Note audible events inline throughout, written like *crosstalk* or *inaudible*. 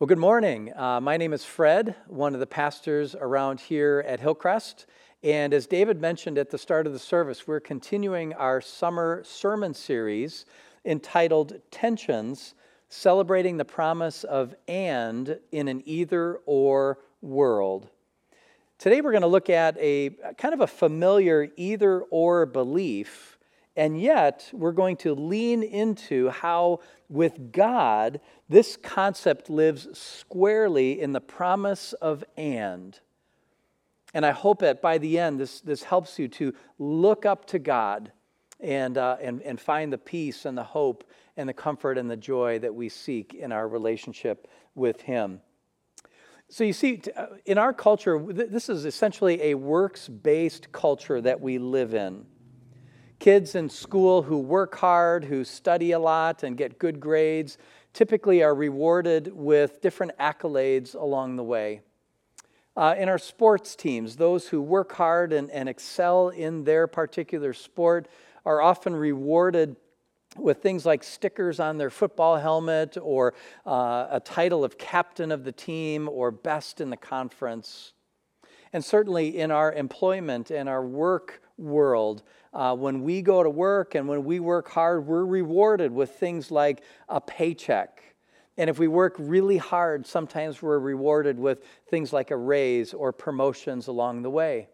Well, good morning. Uh, my name is Fred, one of the pastors around here at Hillcrest. And as David mentioned at the start of the service, we're continuing our summer sermon series entitled Tensions Celebrating the Promise of And in an Either or World. Today, we're going to look at a kind of a familiar either or belief and yet, we're going to lean into how, with God, this concept lives squarely in the promise of and. And I hope that by the end, this, this helps you to look up to God and, uh, and, and find the peace and the hope and the comfort and the joy that we seek in our relationship with Him. So, you see, uh, in our culture, this is essentially a works based culture that we live in kids in school who work hard, who study a lot, and get good grades typically are rewarded with different accolades along the way. Uh, in our sports teams, those who work hard and, and excel in their particular sport are often rewarded with things like stickers on their football helmet or uh, a title of captain of the team or best in the conference. And certainly in our employment and our work world, uh, when we go to work and when we work hard, we're rewarded with things like a paycheck. And if we work really hard, sometimes we're rewarded with things like a raise or promotions along the way.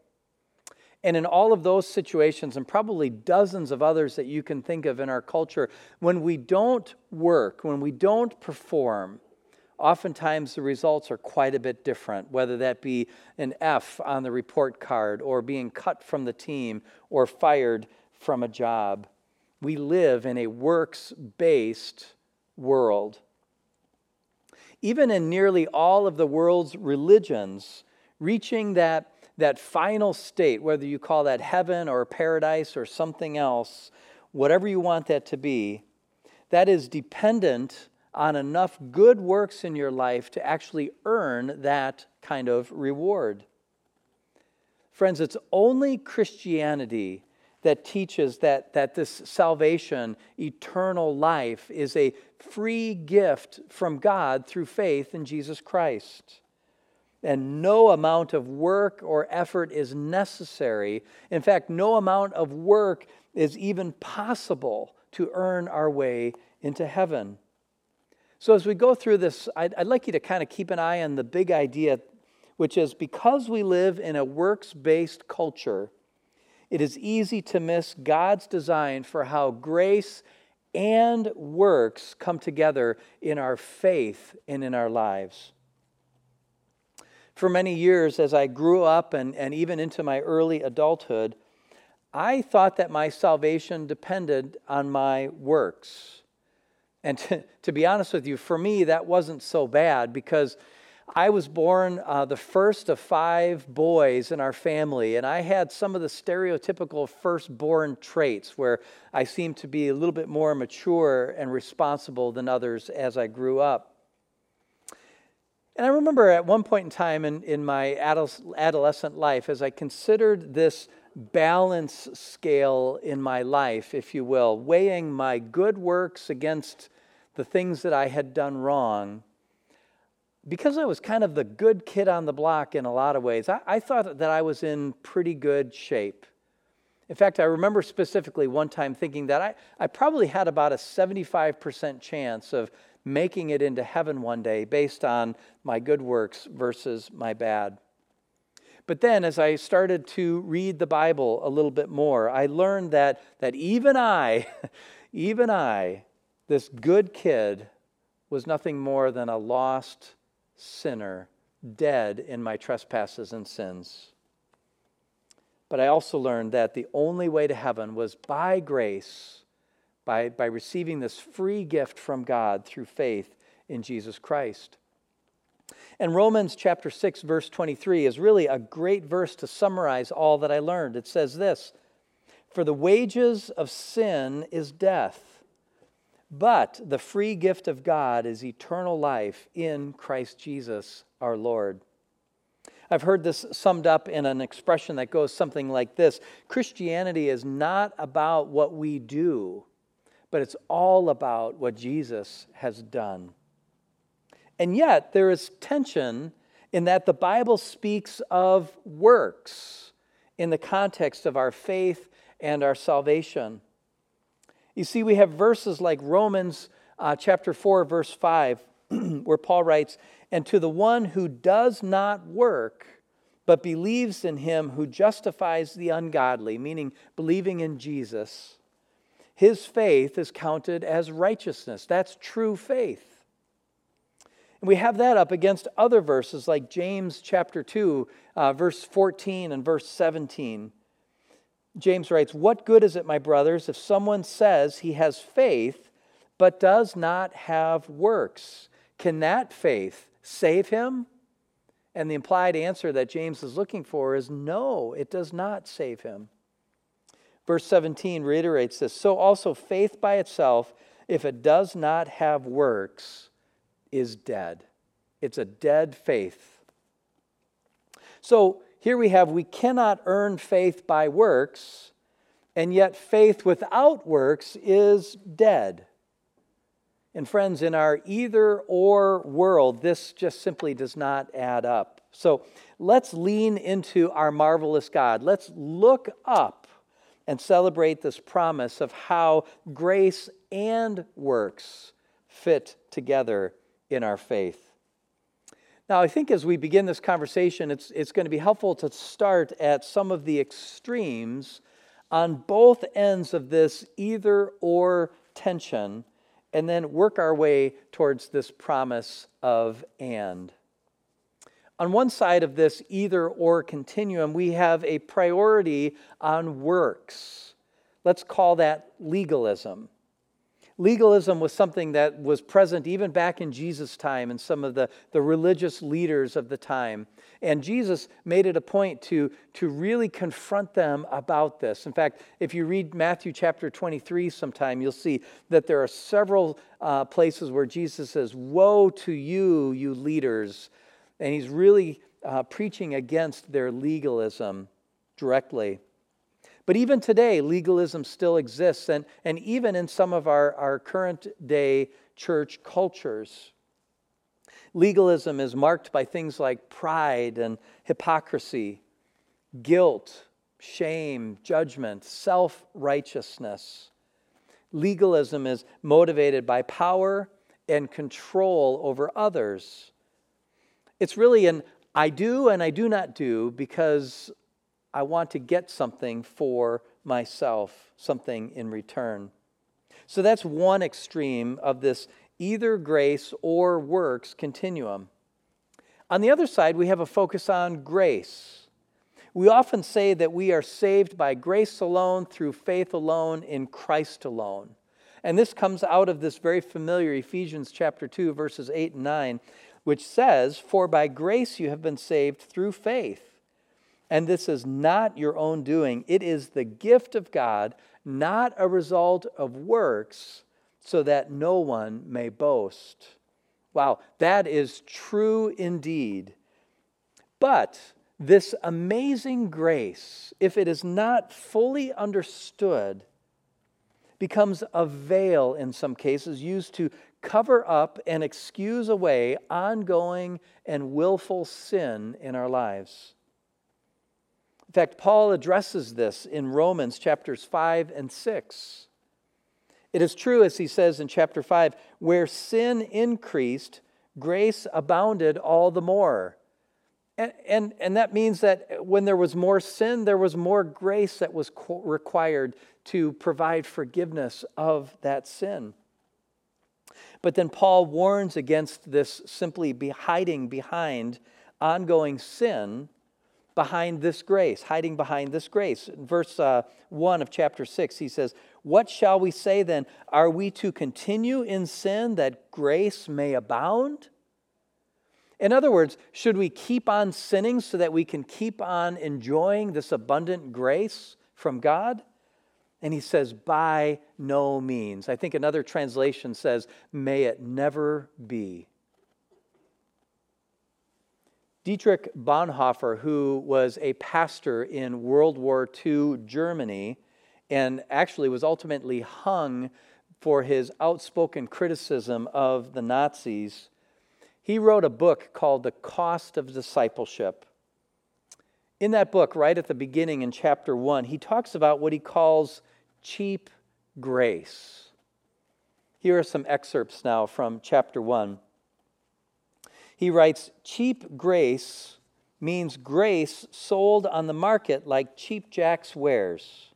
And in all of those situations, and probably dozens of others that you can think of in our culture, when we don't work, when we don't perform, oftentimes the results are quite a bit different, whether that be an F on the report card, or being cut from the team, or fired from a job. We live in a works based world. Even in nearly all of the world's religions, reaching that, that final state, whether you call that heaven or paradise or something else, whatever you want that to be, that is dependent on enough good works in your life to actually earn that kind of reward. Friends, it's only Christianity that teaches that, that this salvation, eternal life, is a free gift from God through faith in Jesus Christ. And no amount of work or effort is necessary. In fact, no amount of work is even possible to earn our way into heaven. So, as we go through this, I'd, I'd like you to kind of keep an eye on the big idea, which is because we live in a works based culture, it is easy to miss God's design for how grace and works come together in our faith and in our lives. For many years, as I grew up and, and even into my early adulthood, I thought that my salvation depended on my works. And *laughs* to, to, be honest with you, for me, that wasn't so bad because I was born uh, the first of five boys in our family, and I had some of the stereotypical firstborn traits where I seemed to be a little bit more mature and responsible than others as I grew up. And I remember at one point in time in, in my adolescent life, as I considered this balance scale in my life, if you will, weighing my good works against the things that I had done wrong, because I was kind of the good kid on the block in a lot of ways, I, I, thought that I was in pretty good shape. In fact, I remember specifically one time thinking that I, I probably had about a 75% chance of making it into heaven one day based on my good works versus my bad. But then, as I started to read the Bible a little bit more, I learned that, that even I, *laughs* even I, this good kid was nothing more than a lost sinner, dead in my trespasses and sins. But I also learned that the only way to heaven was by grace, by, by receiving this free gift from God through faith in Jesus Christ. And Romans chapter 6, verse 23 is really a great verse to summarize all that I learned. It says this For the wages of sin is death but the free gift of God is eternal life in Christ Jesus our Lord. I've heard this summed up in an expression that goes something like this Christianity is not about what we do, but it's all about what Jesus has done. And yet, there is tension in that the Bible speaks of works in the context of our faith and our salvation. You see, we have verses like Romans uh, chapter 4, verse 5, *clears throat* where Paul writes, And to the one who does not work, but believes in him who justifies the ungodly, meaning believing in Jesus, his faith is counted as righteousness. That's true faith. And we have that up against other verses like James chapter 2, uh, verse 14 and verse 17. James writes, What good is it, my brothers, if someone says he has faith but does not have works? Can that faith save him? And the implied answer that James is looking for is no, it does not save him. Verse 17 reiterates this So also, faith by itself, if it does not have works, is dead. It's a dead faith. So here we have we cannot earn faith by works, and yet faith without works is dead. And friends, in our either or world, this just simply does not add up. So let's lean into our marvelous God. Let's look up and celebrate this promise of how grace and works fit together in our faith. Now, I think as we begin this conversation, it's, it's going to be helpful to start at some of the extremes on both ends of this either or tension and then work our way towards this promise of and. On one side of this either or continuum, we have a priority on works. Let's call that legalism. Legalism was something that was present even back in Jesus' time and some of the, the religious leaders of the time. And Jesus made it a point to, to really confront them about this. In fact, if you read Matthew chapter 23 sometime, you'll see that there are several uh, places where Jesus says, Woe to you, you leaders. And he's really uh, preaching against their legalism directly. But even today, legalism still exists, and, and even in some of our, our current day church cultures. Legalism is marked by things like pride and hypocrisy, guilt, shame, judgment, self righteousness. Legalism is motivated by power and control over others. It's really an I do and I do not do because I want to get something for myself, something in return. So that's one extreme of this either grace or works continuum. On the other side, we have a focus on grace. We often say that we are saved by grace alone, through faith alone, in Christ alone. And this comes out of this very familiar Ephesians chapter 2, verses 8 and 9, which says, For by grace you have been saved through faith and this is not your own doing, it is the gift of God, not a result of works, so that no one may boast. Wow, that is true indeed. But this amazing grace, if it is not fully understood, becomes a veil in some cases used to cover up and excuse away ongoing and willful sin in our lives. In fact, Paul addresses this in Romans chapters 5 and 6. It is true, as he says in chapter 5, where sin increased, grace abounded all the more. And, and, and that means that when there was more sin, there was more grace that was required to provide forgiveness of that sin. But then Paul warns against this simply be hiding behind ongoing sin behind this grace, hiding behind this grace. In verse uh, 1 of chapter 6, he says, What shall we say then? Are we to continue in sin that grace may abound? In other words, should we keep on sinning so that we can keep on enjoying this abundant grace from God? And he says, By no means. I think another translation says, May it never be. Dietrich Bonhoeffer, who was a pastor in World War II Germany and actually was ultimately hung for his outspoken criticism of the Nazis, he wrote a book called The Cost of Discipleship. In that book, right at the beginning in chapter one, he talks about what he calls cheap grace. Here are some excerpts now from chapter one. He writes Cheap grace means grace sold on the market like cheap jack's wares.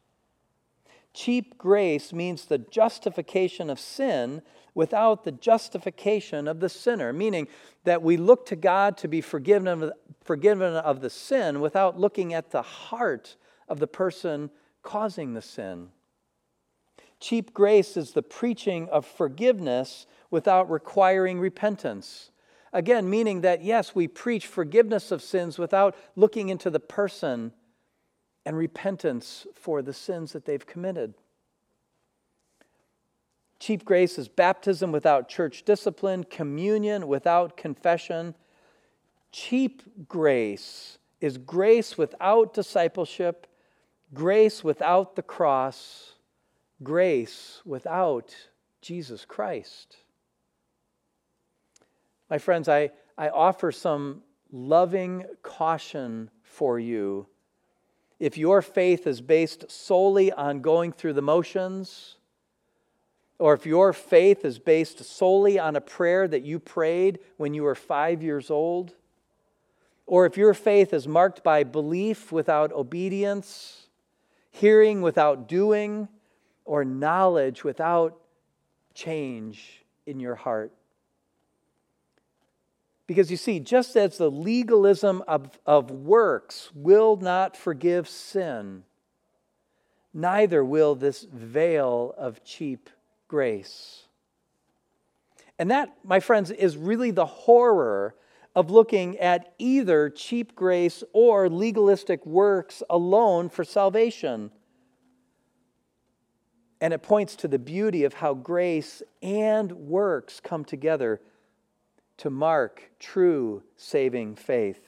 Cheap grace means the justification of sin without the justification of the sinner, meaning that we look to God to be forgiven of, forgiven of the sin without looking at the heart of the person causing the sin. Cheap grace is the preaching of forgiveness without requiring repentance. Again, meaning that yes, we preach forgiveness of sins without looking into the person and repentance for the sins that they've committed. Cheap grace is baptism without church discipline, communion without confession. Cheap grace is grace without discipleship, grace without the cross, grace without Jesus Christ. My friends, I, I offer some loving caution for you. If your faith is based solely on going through the motions, or if your faith is based solely on a prayer that you prayed when you were five years old, or if your faith is marked by belief without obedience, hearing without doing, or knowledge without change in your heart. Because you see, just as the legalism of, of works will not forgive sin, neither will this veil of cheap grace. And that, my friends, is really the horror of looking at either cheap grace or legalistic works alone for salvation. And it points to the beauty of how grace and works come together to mark true saving faith.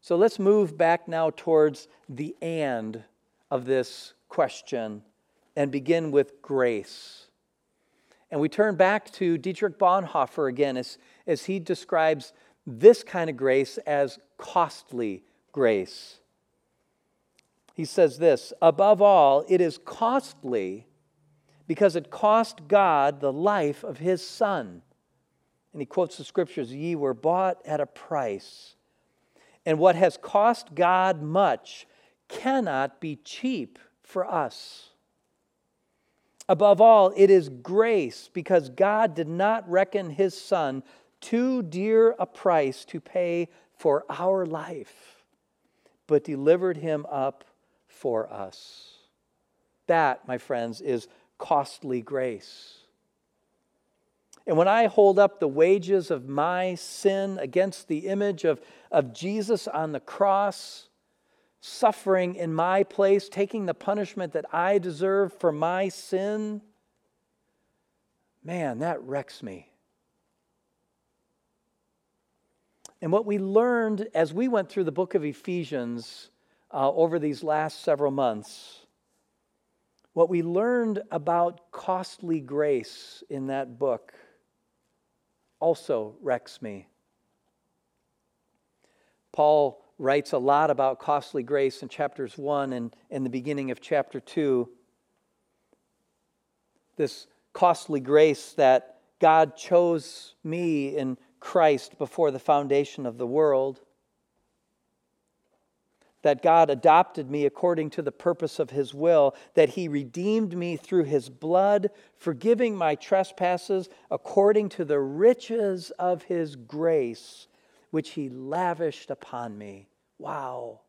So let's move back now towards the and of this question and begin with grace. And we turn back to Dietrich Bonhoeffer again as, as he describes this kind of grace as costly grace. He says this Above all, it is costly because it cost God the life of his Son. And he quotes the scriptures Ye were bought at a price. And what has cost God much cannot be cheap for us. Above all, it is grace because God did not reckon his Son too dear a price to pay for our life, but delivered him up for us. That, my friends, is costly grace. And when I hold up the wages of my sin against the image of, of Jesus on the cross, suffering in my place, taking the punishment that I deserve for my sin, man, that wrecks me. And what we learned as we went through the book of Ephesians uh, over these last several months, what we learned about costly grace in that book also wrecks me. Paul writes a lot about costly grace in chapters 1 and in the beginning of chapter 2. This costly grace that God chose me in Christ before the foundation of the world. That God adopted me according to the purpose of His will, that He redeemed me through His blood, forgiving my trespasses according to the riches of His grace which he lavished upon me. Wow.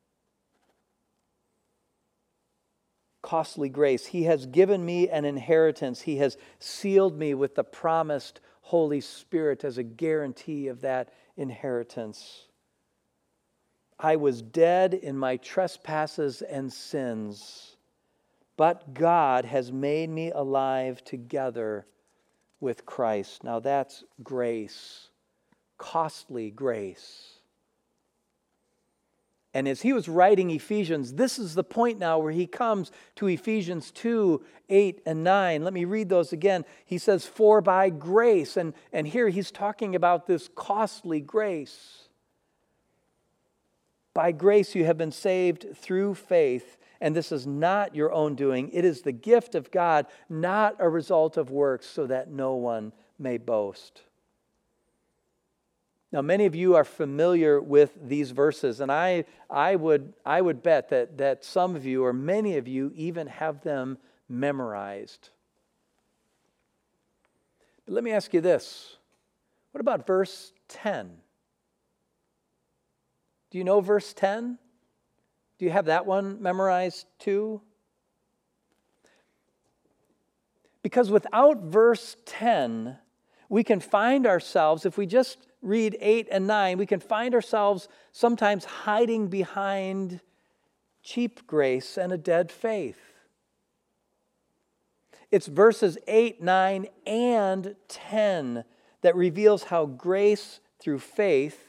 Costly grace. He has given me an inheritance. He has sealed me with the promised Holy Spirit as a guarantee of that inheritance. I was dead in my trespasses and sins, but God has made me alive together with Christ. Now that's grace costly grace. And as he was writing Ephesians, this is the point now where he comes to Ephesians 2 8 and 9. Let me read those again. He says, For by grace, and, and here he's talking about this costly grace. By grace you have been saved through faith, and this is not your own doing. It is the gift of God, not a result of works, so that no one may boast. Now, many of you are familiar with these verses, and I, I, would, I would bet that, that some of you, or many of you, even have them memorized. But let me ask you this what about verse 10? Do you know verse 10? Do you have that one memorized too? Because without verse 10, we can find ourselves, if we just read 8 and 9, we can find ourselves sometimes hiding behind cheap grace and a dead faith. It's verses 8, 9, and 10 that reveals how grace through faith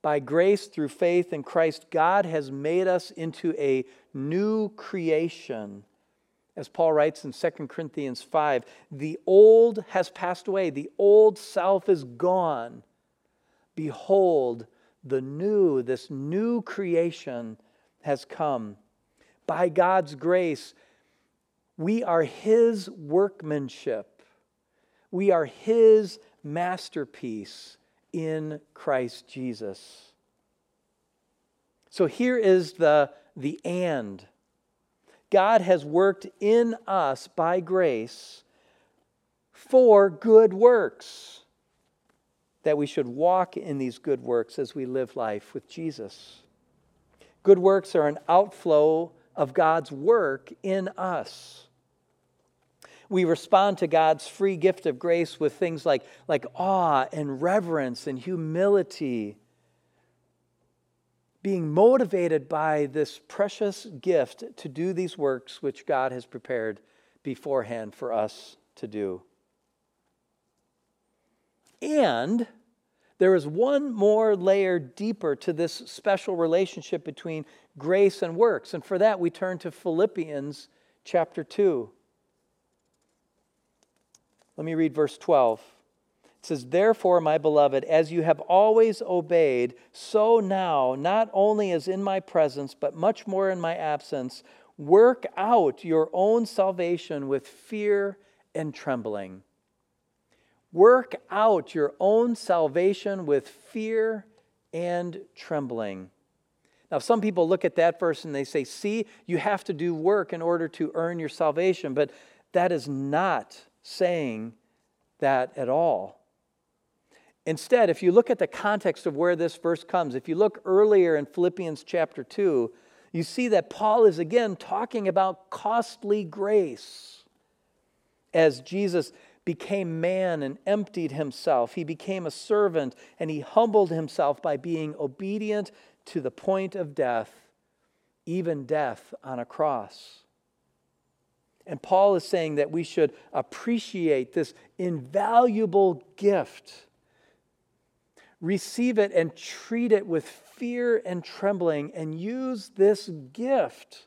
By grace through faith in Christ, God has made us into a new creation. As Paul writes in 2 Corinthians 5, the old has passed away, the old self is gone. Behold, the new, this new creation has come. By God's grace, we are His workmanship. We are His masterpiece in Christ Jesus. So here is the, the and. God has worked in us by grace for good works that we should walk in these good works as we live life with Jesus. Good works are an outflow of God's work in us. We respond to God's free gift of grace with things like, like awe and reverence and humility, being motivated by this precious gift to do these works which God has prepared beforehand for us to do. And there is one more layer deeper to this special relationship between grace and works. And for that, we turn to Philippians chapter 2. Let me read verse 12. It says, Therefore, my beloved, as you have always obeyed, so now, not only as in my presence, but much more in my absence, work out your own salvation with fear and trembling. Work out your own salvation with fear and trembling. Now, some people look at that verse and they say, see, you have to do work in order to earn your salvation. But that is not saying that at all. Instead, if you look at the context of where this verse comes, if you look earlier in Philippians chapter 2, you see that Paul is again talking about costly grace as Jesus became man and emptied himself. He became a servant and he humbled himself by being obedient to the point of death, even death on a cross. And Paul is saying that we should appreciate this invaluable gift, receive it and treat it with fear and trembling, and use this gift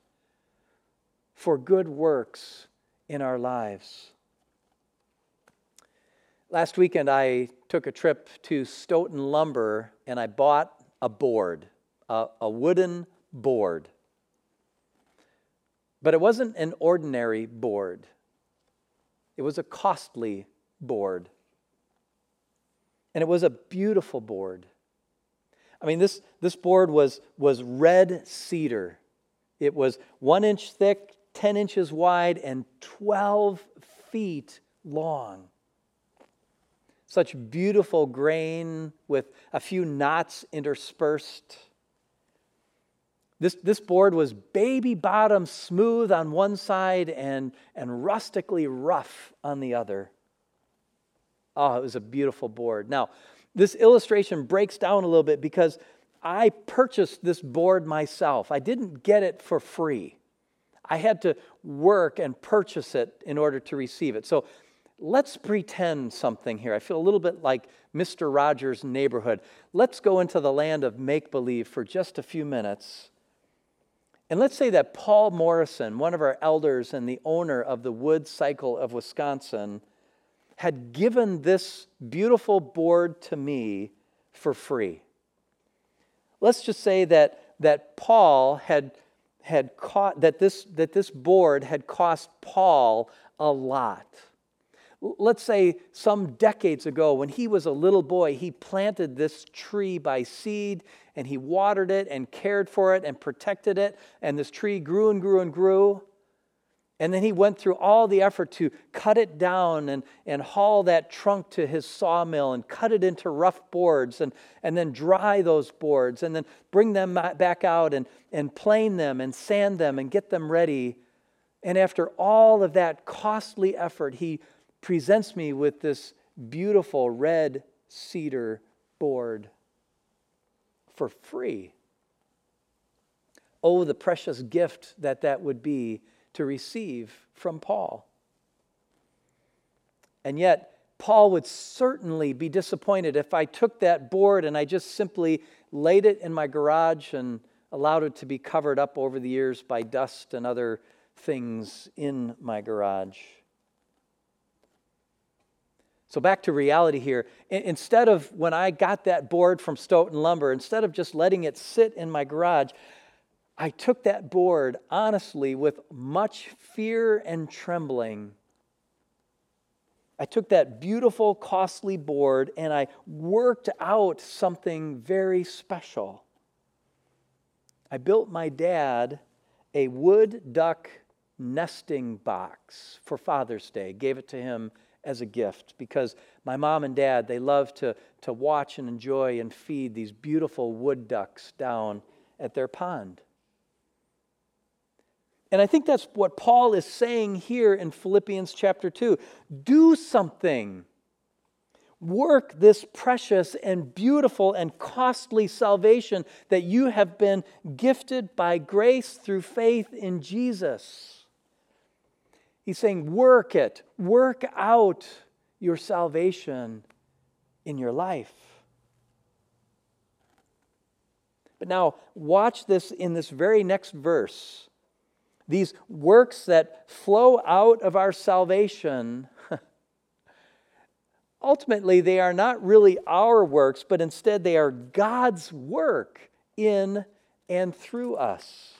for good works in our lives. Last weekend, I took a trip to Stoughton Lumber and I bought a board, a, a, wooden board. But it wasn't an ordinary board, it was a costly board. And it was a beautiful board. I mean, this, this board was, was red cedar. It was one inch thick, 10 inches wide, and 12 feet long such beautiful grain with a few knots interspersed. This, this board was baby bottom smooth on one side and, and rustically rough on the other. Oh, it was a beautiful board. Now, this illustration breaks down a little bit because I purchased this board myself. I didn't get it for free. I had to work and purchase it in order to receive it. So let's pretend something here. I feel a little bit like Mr. Rogers' neighborhood. Let's go into the land of make believe for just a few minutes. And let's say that Paul Morrison, one of our elders and the owner of the Wood Cycle of Wisconsin, had given this beautiful board to me for free. Let's just say that, that Paul had, had caught, that this, that this board had cost Paul a lot. Let's say some decades ago, when he was a little boy, he planted this tree by seed and he watered it and cared for it and protected it, and this tree grew and grew and grew. And then he went through all the effort to cut it down and, and haul that trunk to his sawmill and cut it into rough boards and, and then dry those boards and then bring them back out and, and plane them and sand them and get them ready. And after all of that costly effort, he presents me with this beautiful red cedar board for free. Oh, the precious gift that that would be to receive from Paul. And yet, Paul would certainly be disappointed if I took that board and I just simply laid it in my garage and allowed it to be covered up over the years by dust and other things in my garage. So, back to reality here. Instead of when I got that board from Stoughton Lumber, instead of just letting it sit in my garage, I took that board honestly with much fear and trembling. I took that beautiful, costly board and I worked out something very special. I built my dad a wood duck nesting box for Father's Day, gave it to him as a gift because my mom and dad, they love to, to watch and enjoy and feed these beautiful wood ducks down at their pond. And I think that's what Paul is saying here in Philippians chapter 2. Do something. Work this precious and beautiful and costly salvation that you have been gifted by grace through faith in Jesus. He's saying, work it, work out your salvation in your life. But now, watch this in this very next verse these works that flow out of our salvation, *laughs* ultimately, they are not really our works, but instead they are God's work in and through us.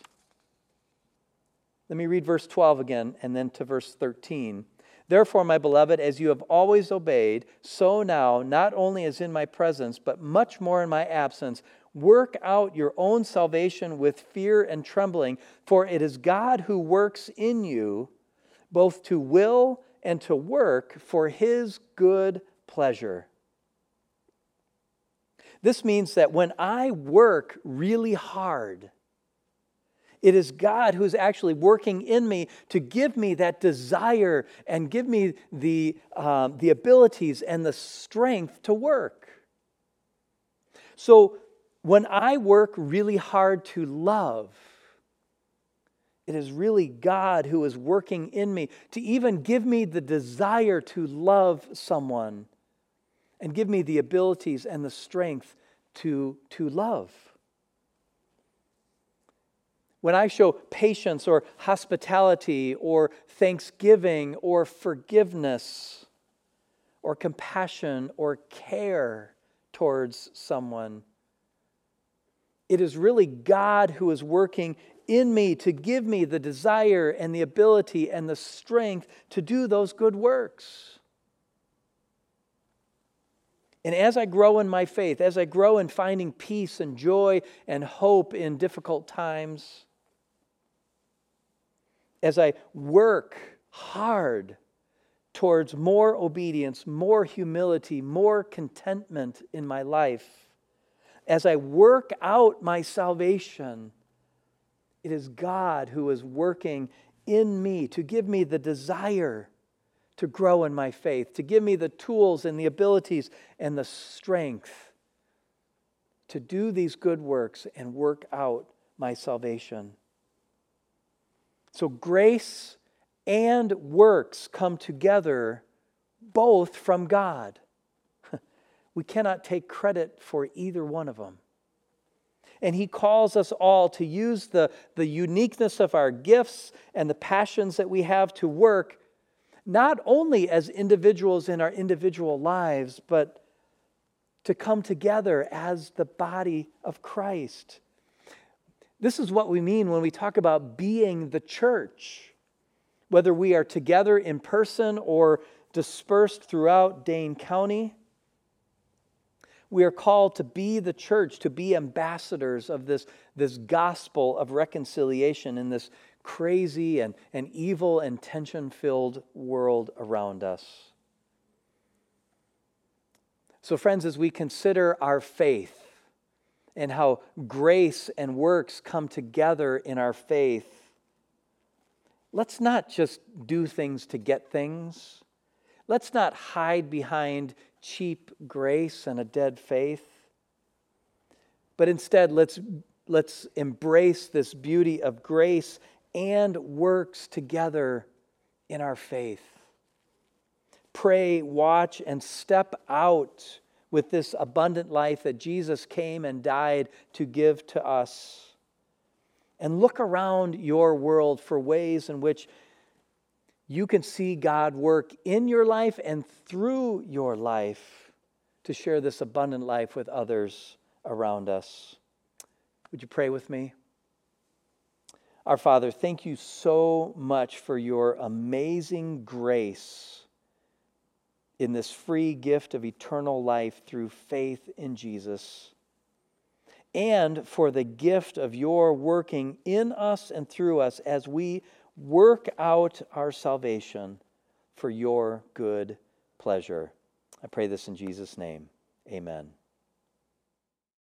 Let me read verse 12 again and then to verse 13. Therefore, my beloved, as you have always obeyed, so now, not only as in my presence, but much more in my absence, Work out your own salvation with fear and trembling, for it is God who works in you both to will and to work for his good pleasure. This means that when I work really hard, it is God who's actually working in me to give me that desire and give me the, um, the abilities and the strength to work. So, when I work really hard to love, it is really God who is working in me to even give me the desire to love someone and give me the abilities and the strength to, to love. When I show patience or hospitality or thanksgiving or forgiveness or compassion or care towards someone, it is really God who is working in me to give me the desire and the ability and the strength to do those good works. And as I grow in my faith, as I grow in finding peace and joy and hope in difficult times, as I work hard towards more obedience, more humility, more contentment in my life, as I work out my salvation, It is God who is working in me to give me the desire to grow in my faith, to give me the tools and the abilities and the strength to do these good works and work out my salvation. So, grace and works come together both from God. *laughs* We cannot take credit for either one of them. And He calls us all to use the, the uniqueness of our gifts and the passions that we have to work, not only as individuals in our individual lives, but to come together as the body of Christ. This is what we mean when we talk about being the church. Whether we are together in person or dispersed throughout Dane County, we are called to be the church, to be ambassadors of this, this gospel of reconciliation in this crazy and, and evil and tension filled world around us. So, friends, as we consider our faith and how grace and works come together in our faith, let's not just do things to get things. Let's not hide behind cheap grace and a dead faith. But instead, let's, let's embrace this beauty of grace and works together in our faith. Pray, watch, and step out with this abundant life that Jesus came and died to give to us. And look around your world for ways in which you can see God work in your life and through your life to share this abundant life with others around us. Would you pray with me? Our Father, thank you so much for your amazing grace in this free gift of eternal life through faith in Jesus, and for the gift of your working in us and through us as we work out our salvation for your good pleasure. I pray this in Jesus' name. Amen.